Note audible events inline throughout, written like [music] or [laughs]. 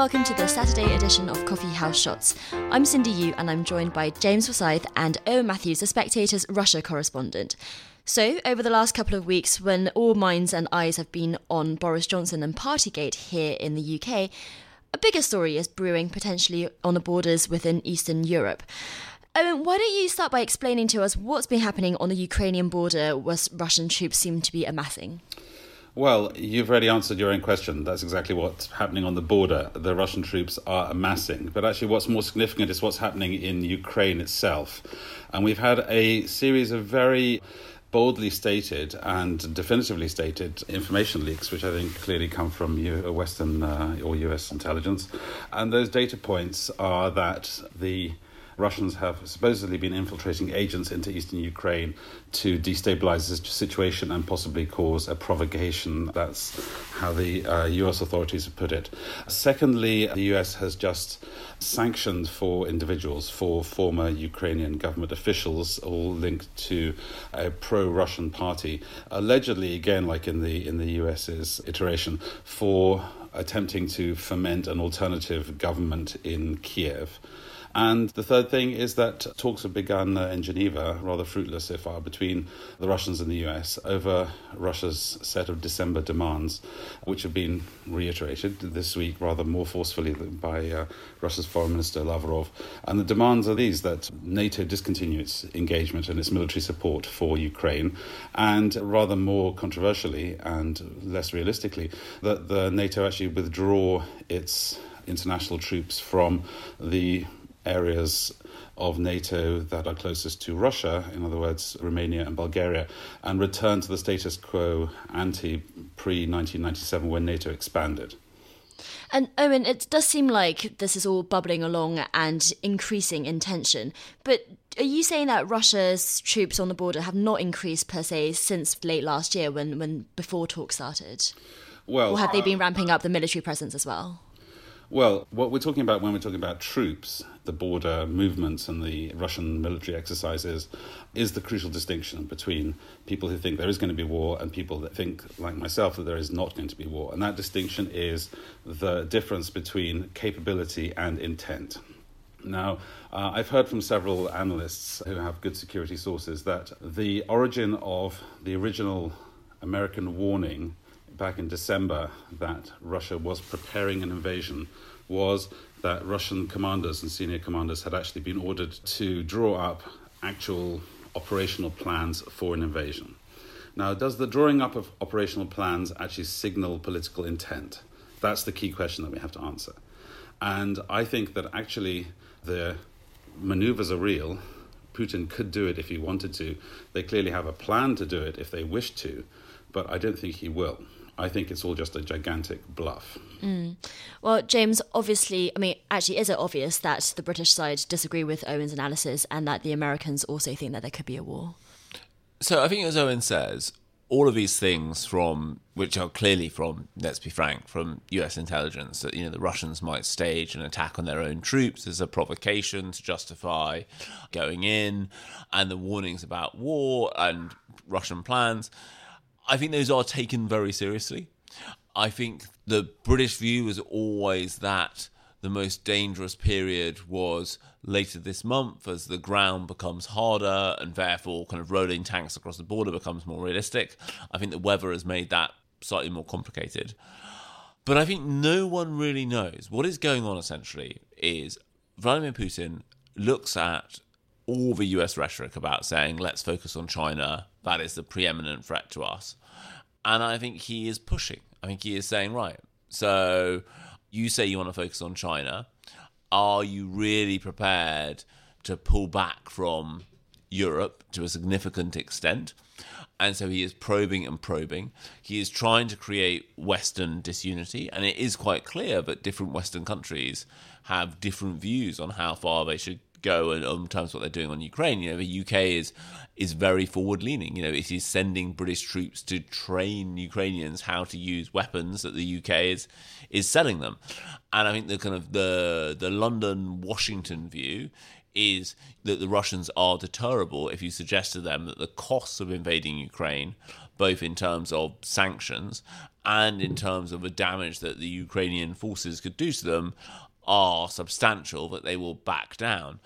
Welcome to the Saturday edition of Coffee House Shots. I'm Cindy Yu and I'm joined by James Forsyth and Owen Matthews, the Spectator's Russia correspondent. So, over the last couple of weeks, when all minds and eyes have been on Boris Johnson and Partygate here in the UK, a bigger story is brewing potentially on the borders within Eastern Europe. Owen, why don't you start by explaining to us what's been happening on the Ukrainian border where Russian troops seem to be amassing? Well, you've already answered your own question. That's exactly what's happening on the border. The Russian troops are amassing. But actually, what's more significant is what's happening in Ukraine itself. And we've had a series of very boldly stated and definitively stated information leaks, which I think clearly come from Western uh, or US intelligence. And those data points are that the Russians have supposedly been infiltrating agents into eastern Ukraine to destabilize the situation and possibly cause a provocation. That's how the uh, US authorities have put it. Secondly, the US has just sanctioned four individuals, four former Ukrainian government officials, all linked to a pro-Russian party, allegedly, again, like in the in the US's iteration, for attempting to foment an alternative government in Kiev. And the third thing is that talks have begun uh, in Geneva, rather fruitless so far, between the Russians and the US over Russia's set of December demands, which have been reiterated this week rather more forcefully by uh, Russia's Foreign Minister Lavrov. And the demands are these that NATO discontinue its engagement and its military support for Ukraine, and rather more controversially and less realistically, that the NATO actually withdraw its international troops from the areas of NATO that are closest to Russia, in other words, Romania and Bulgaria, and return to the status quo ante pre 1997 when NATO expanded. And Owen, it does seem like this is all bubbling along and increasing in tension. But are you saying that Russia's troops on the border have not increased per se since late last year when, when before talks started? Well, or have they uh, been ramping up the military presence as well? Well, what we're talking about when we're talking about troops, the border movements and the Russian military exercises, is the crucial distinction between people who think there is going to be war and people that think, like myself, that there is not going to be war. And that distinction is the difference between capability and intent. Now, uh, I've heard from several analysts who have good security sources that the origin of the original American warning back in December that Russia was preparing an invasion was that Russian commanders and senior commanders had actually been ordered to draw up actual operational plans for an invasion. Now, does the drawing up of operational plans actually signal political intent? That's the key question that we have to answer. And I think that actually the maneuvers are real. Putin could do it if he wanted to. They clearly have a plan to do it if they wish to, but I don't think he will. I think it's all just a gigantic bluff. Mm. Well, James, obviously, I mean, actually, is it obvious that the British side disagree with Owen's analysis and that the Americans also think that there could be a war? So I think, as Owen says, all of these things from which are clearly from let's be frank from US intelligence that you know the Russians might stage an attack on their own troops as a provocation to justify going in and the warnings about war and Russian plans I think those are taken very seriously. I think the British view was always that the most dangerous period was later this month as the ground becomes harder and therefore kind of rolling tanks across the border becomes more realistic. I think the weather has made that slightly more complicated. But I think no one really knows. What is going on essentially is Vladimir Putin looks at all the US rhetoric about saying, let's focus on China, that is the preeminent threat to us. And I think he is pushing. I think he is saying, right, so you say you want to focus on China. Are you really prepared to pull back from Europe to a significant extent? And so he is probing and probing. He is trying to create Western disunity. And it is quite clear that different Western countries have different views on how far they should go and sometimes what they're doing on Ukraine. You know, the UK is is very forward leaning. You know, it is sending British troops to train Ukrainians how to use weapons that the UK is is selling them. And I think the kind of the the London Washington view is that the Russians are deterrable if you suggest to them that the costs of invading Ukraine, both in terms of sanctions and in terms of the damage that the Ukrainian forces could do to them, are substantial, that they will back down.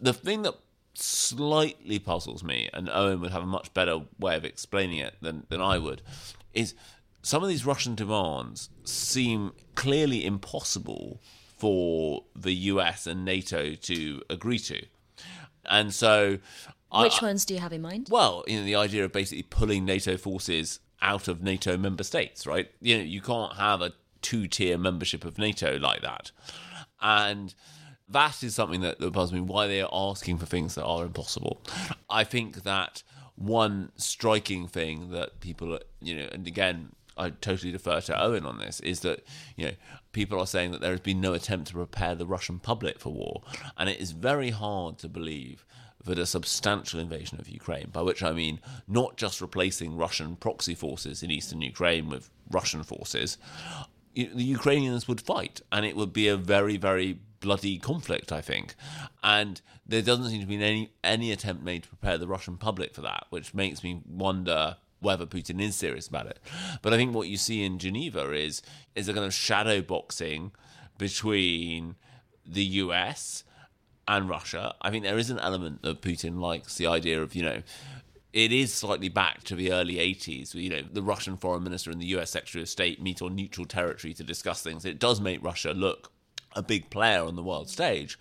The thing that slightly puzzles me, and Owen would have a much better way of explaining it than, than I would, is some of these Russian demands seem clearly impossible for the US and NATO to agree to. And so. Which I, ones do you have in mind? Well, you know, the idea of basically pulling NATO forces out of NATO member states, right? You know, you can't have a two tier membership of NATO like that. And that is something that, that puzzles me why they are asking for things that are impossible. I think that one striking thing that people, you know, and again, I totally defer to Owen on this, is that you know people are saying that there has been no attempt to prepare the Russian public for war, and it is very hard to believe that a substantial invasion of Ukraine, by which I mean not just replacing Russian proxy forces in eastern Ukraine with Russian forces, the Ukrainians would fight, and it would be a very, very bloody conflict, I think. And there doesn't seem to be any any attempt made to prepare the Russian public for that, which makes me wonder whether Putin is serious about it. But I think what you see in Geneva is is a kind of shadow boxing between the US and Russia. I think there is an element that Putin likes the idea of, you know, it is slightly back to the early 80s. You know, the Russian foreign minister and the US secretary of state meet on neutral territory to discuss things. It does make Russia look a big player on the world stage.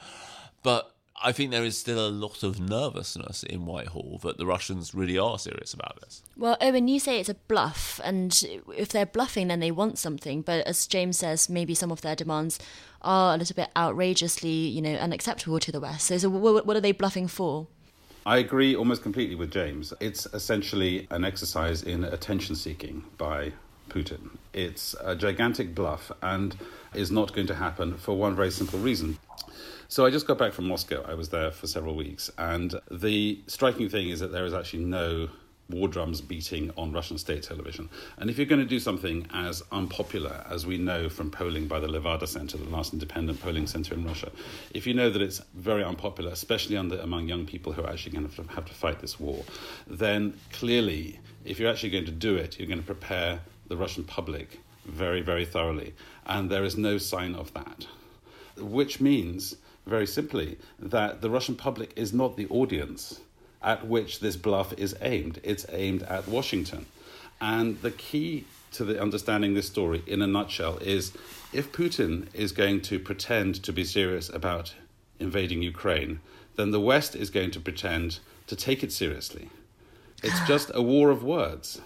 But I think there is still a lot of nervousness in Whitehall that the Russians really are serious about this. Well, Owen, you say it's a bluff, and if they're bluffing, then they want something. But as James says, maybe some of their demands are a little bit outrageously, you know, unacceptable to the West. So, so what are they bluffing for? I agree almost completely with James. It's essentially an exercise in attention seeking by Putin. It's a gigantic bluff and is not going to happen for one very simple reason. So I just got back from Moscow. I was there for several weeks, and the striking thing is that there is actually no war drums beating on Russian state television. And if you're going to do something as unpopular as we know from polling by the Levada Center, the last independent polling center in Russia, if you know that it's very unpopular, especially under, among young people who are actually going to have to fight this war, then clearly, if you're actually going to do it, you're going to prepare the Russian public very, very thoroughly. And there is no sign of that. Which means very simply that the Russian public is not the audience at which this bluff is aimed. It's aimed at Washington. And the key to the understanding this story in a nutshell is if Putin is going to pretend to be serious about invading Ukraine, then the West is going to pretend to take it seriously. It's [sighs] just a war of words.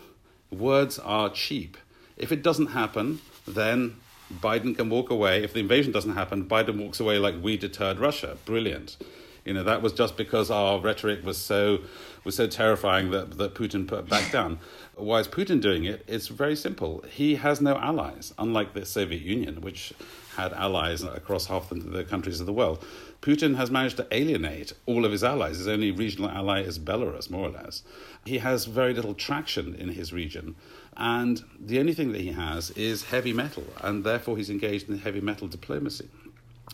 Words are cheap. If it doesn't happen, then Biden can walk away. If the invasion doesn't happen, Biden walks away like we deterred Russia. Brilliant. You know, that was just because our rhetoric was so was so terrifying that, that Putin put back down. [laughs] Why is Putin doing it? It's very simple. He has no allies, unlike the Soviet Union, which had allies across half the, the countries of the world. Putin has managed to alienate all of his allies. His only regional ally is Belarus, more or less. He has very little traction in his region. And the only thing that he has is heavy metal, and therefore he's engaged in heavy metal diplomacy.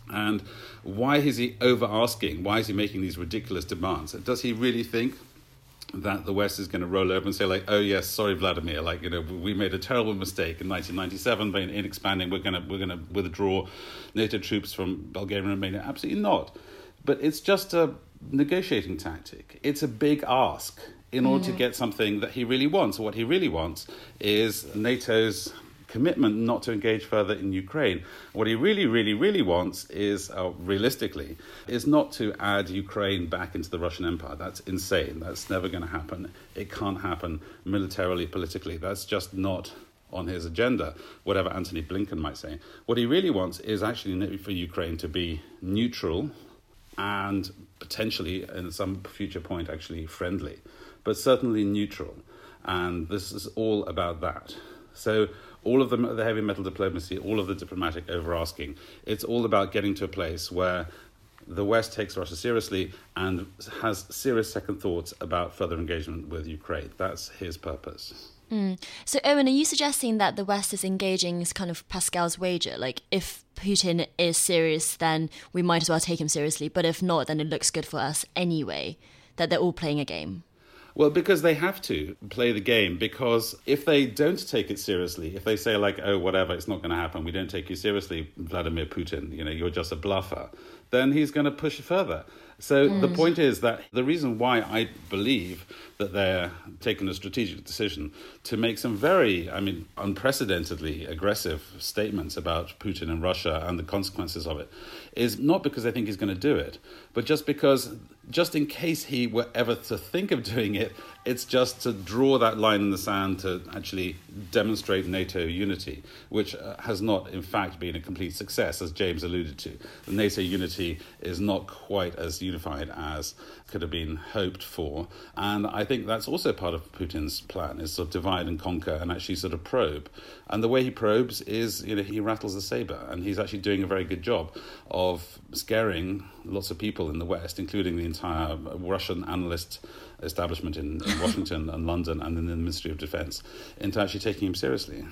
And why is he over asking? Why is he making these ridiculous demands? Does he really think that the West is going to roll over and say, like, oh yes, sorry, Vladimir, like you know, we made a terrible mistake in 1997 by in, in expanding. We're going to we're going to withdraw NATO troops from Bulgaria and Romania. Absolutely not. But it's just a negotiating tactic. It's a big ask in order to mm. get something that he really wants. What he really wants is NATO's commitment not to engage further in Ukraine. What he really, really, really wants is, uh, realistically, is not to add Ukraine back into the Russian Empire. That's insane. That's never going to happen. It can't happen militarily, politically. That's just not on his agenda, whatever Antony Blinken might say. What he really wants is actually for Ukraine to be neutral and potentially, in some future point, actually friendly but certainly neutral. And this is all about that. So all of the, the heavy metal diplomacy, all of the diplomatic overasking, it's all about getting to a place where the West takes Russia seriously and has serious second thoughts about further engagement with Ukraine. That's his purpose. Mm. So, Owen, are you suggesting that the West is engaging as kind of Pascal's wager? Like, if Putin is serious, then we might as well take him seriously, but if not, then it looks good for us anyway, that they're all playing a game? Well, because they have to play the game. Because if they don't take it seriously, if they say like, "Oh, whatever, it's not going to happen. We don't take you seriously, Vladimir Putin. You know, you're just a bluffer," then he's going to push further. So mm. the point is that the reason why I believe that they're taking a strategic decision to make some very, I mean, unprecedentedly aggressive statements about Putin and Russia and the consequences of it is not because they think he's going to do it, but just because, just in case he were ever to think of doing it, it's just to draw that line in the sand to actually demonstrate NATO unity, which uh, has not, in fact, been a complete success, as James alluded to. The NATO unity is not quite as unified as could have been hoped for. And I think that's also part of Putin's plan, is sort of divide and conquer and actually sort of probe. And the way he probes is, you know, he rattles the saber, and he's actually doing a very good job of scaring lots of people in the West, including the entire Russian analyst establishment in, in Washington and London and in the Ministry of Defence into actually taking him seriously.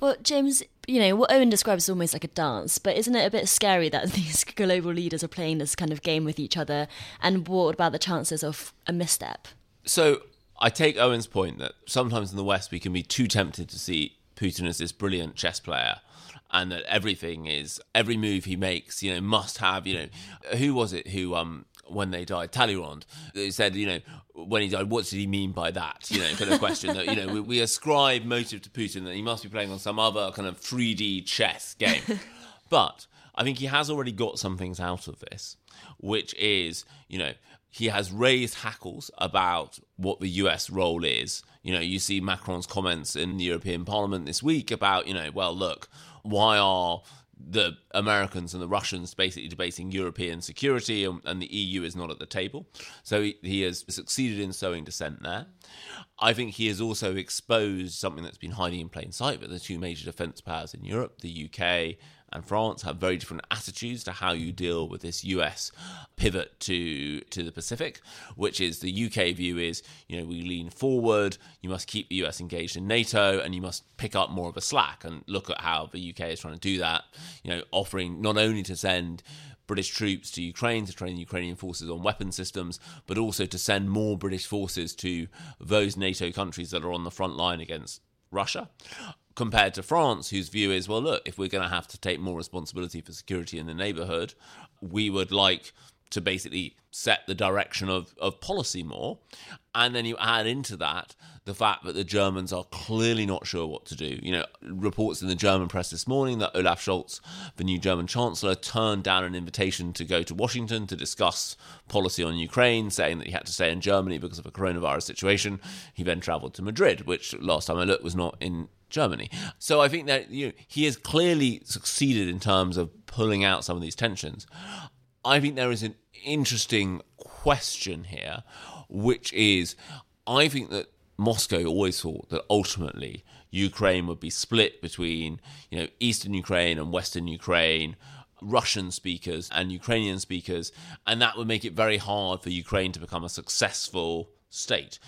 Well, James, you know, what Owen describes is almost like a dance, but isn't it a bit scary that [laughs] these global leaders are playing this kind of game with each other? And what about the chances of a misstep? So I take Owen's point that sometimes in the West we can be too tempted to see Putin is this brilliant chess player and that everything is every move he makes you know must have you know who was it who um when they died, Talleyrand, they said, you know, when he died, what did he mean by that? You know, kind of question that, you know, we, we ascribe motive to Putin that he must be playing on some other kind of 3D chess game. [laughs] but I think he has already got some things out of this, which is, you know, he has raised hackles about what the US role is. You know, you see Macron's comments in the European Parliament this week about, you know, well, look, why are the Americans and the Russians basically debating European security, and, and, the EU is not at the table. So he, he, has succeeded in sowing dissent there. I think he has also exposed something that's been hiding in plain sight, but the two major defence powers in Europe, the UK and France have very different attitudes to how you deal with this US pivot to to the Pacific, which is the UK view is, you know, we lean forward, you must keep the US engaged in NATO and you must pick up more of a slack. And look at how the UK is trying to do that, you know, offering not only to send British troops to Ukraine to train Ukrainian forces on weapon systems, but also to send more British forces to those NATO countries that are on the front line against Russia compared to France, whose view is, well, look, if we're going to have to take more responsibility for security in the neighborhood, we would like to basically set the direction of, of policy more. And then you add into that the fact that the Germans are clearly not sure what to do. You know, reports in the German press this morning that Olaf Scholz, the new German Chancellor, turned down an invitation to go to Washington to discuss policy on Ukraine, saying that he had to stay in Germany because of a coronavirus situation. He then travelled to Madrid, which last time I looked was not in Germany. So I think that you know, he has clearly succeeded in terms of pulling out some of these tensions. I think there is an interesting question here, which is I think that Moscow always thought that ultimately Ukraine would be split between you know eastern Ukraine and western Ukraine. Russian speakers and Ukrainian speakers, and that would make it very hard for Ukraine to become a successful state.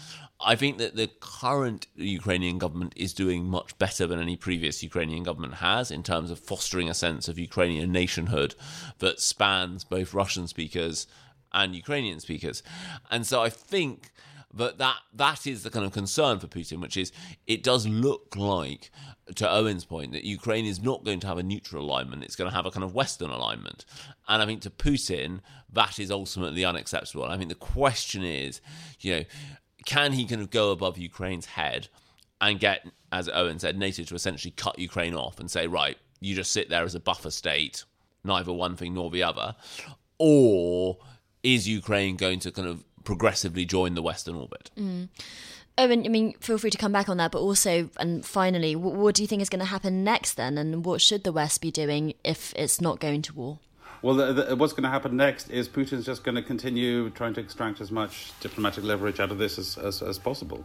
I think that the current Ukrainian government is doing much better than any previous Ukrainian government has in terms of fostering a sense of Ukrainian nationhood that spans both Russian speakers and Ukrainian speakers. And so I think that that, that is the kind of concern for Putin, which is it does look like, to Owen's point, that Ukraine is not going to have a neutral alignment. It's going to have a kind of Western alignment. And I think to Putin, that is ultimately unacceptable. I think the question is, you know, can he kind of go above Ukraine's head and get, as Owen said, NATO to essentially cut Ukraine off and say, right, you just sit there as a buffer state, neither one thing nor the other? Or is Ukraine going to kind of progressively join the Western orbit? Mm. Owen, I mean, feel free to come back on that, but also, and finally, what, what do you think is going to happen next then? And what should the West be doing if it's not going to war? Well, the, the, what's going to happen next is Putin's just going to continue trying to extract as much diplomatic leverage out of this as, as, as possible.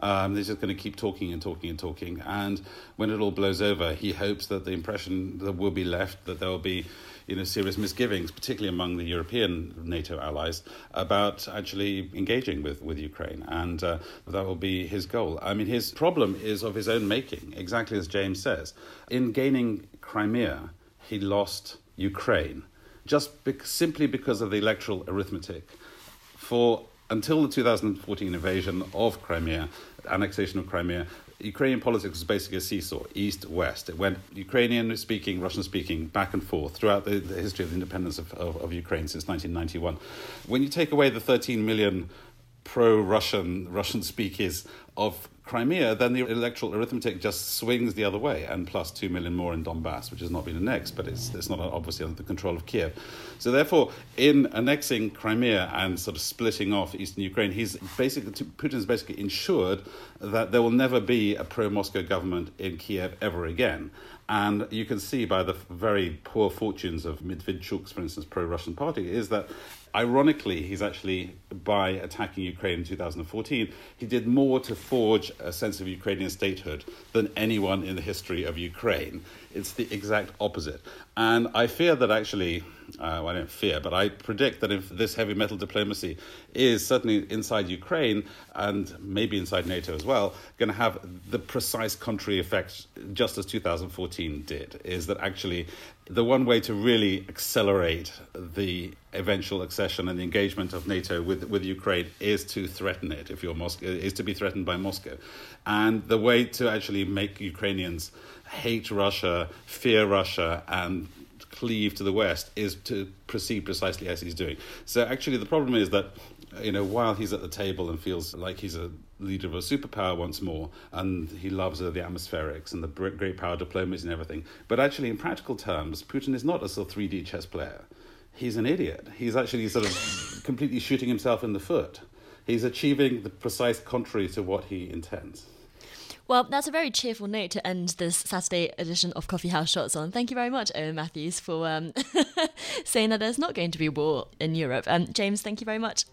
Um, just going to keep talking and talking and talking. And when it all blows over, he hopes that the impression that will be left that there will be you know, serious misgivings, particularly among the European NATO allies, about actually engaging with, with Ukraine. And uh, that will be his goal. I mean, his problem is of his own making, exactly as James says. In gaining Crimea, he lost Ukraine just be- simply because of the electoral arithmetic. For until the 2014 invasion of Crimea, annexation of Crimea, Ukrainian politics was basically a seesaw, east west. It went Ukrainian speaking, Russian speaking, back and forth throughout the, the history of the independence of, of, of, Ukraine since 1991. When you take away the 13 million pro Russian, Russian speakers of Crimea, then the electoral arithmetic just swings the other way, and plus two million more in Donbass, which has not been annexed, but it's, it's not obviously under the control of Kiev. So, therefore, in annexing Crimea and sort of splitting off eastern Ukraine, he's basically Putin's basically ensured that there will never be a pro-Moscow government in Kiev ever again. And you can see by the very poor fortunes of Medvedchuk's, for instance, pro-Russian party, is that ironically, he's actually, by attacking Ukraine in 2014, he did more to forge a sense of Ukrainian statehood than anyone in the history of Ukraine. It's the exact opposite. And I fear that actually, uh, well, I don't fear, but I predict that if this heavy metal diplomacy is certainly inside Ukraine and maybe inside NATO as well, going to have the precise contrary effect, just as 2014 did, is that actually the one way to really accelerate the eventual accession and the engagement of NATO with, with Ukraine is to threaten it, if you're Moscow, is to be threatened by Moscow. And the way to actually make Ukrainians hate Russia, fear Russia, and cleave to the West is to proceed precisely as he's doing. So actually, the problem is that you know while he's at the table and feels like he's a leader of a superpower once more, and he loves the atmospherics and the great power diplomacy and everything. But actually, in practical terms, Putin is not a sort of 3D chess player. He's an idiot. He's actually sort of [laughs] completely shooting himself in the foot. He's achieving the precise contrary to what he intends. Well, that's a very cheerful note to end this Saturday edition of Coffee House Shots on. Thank you very much, Owen Matthews, for um, [laughs] saying that there's not going to be war in Europe. Um, James, thank you very much.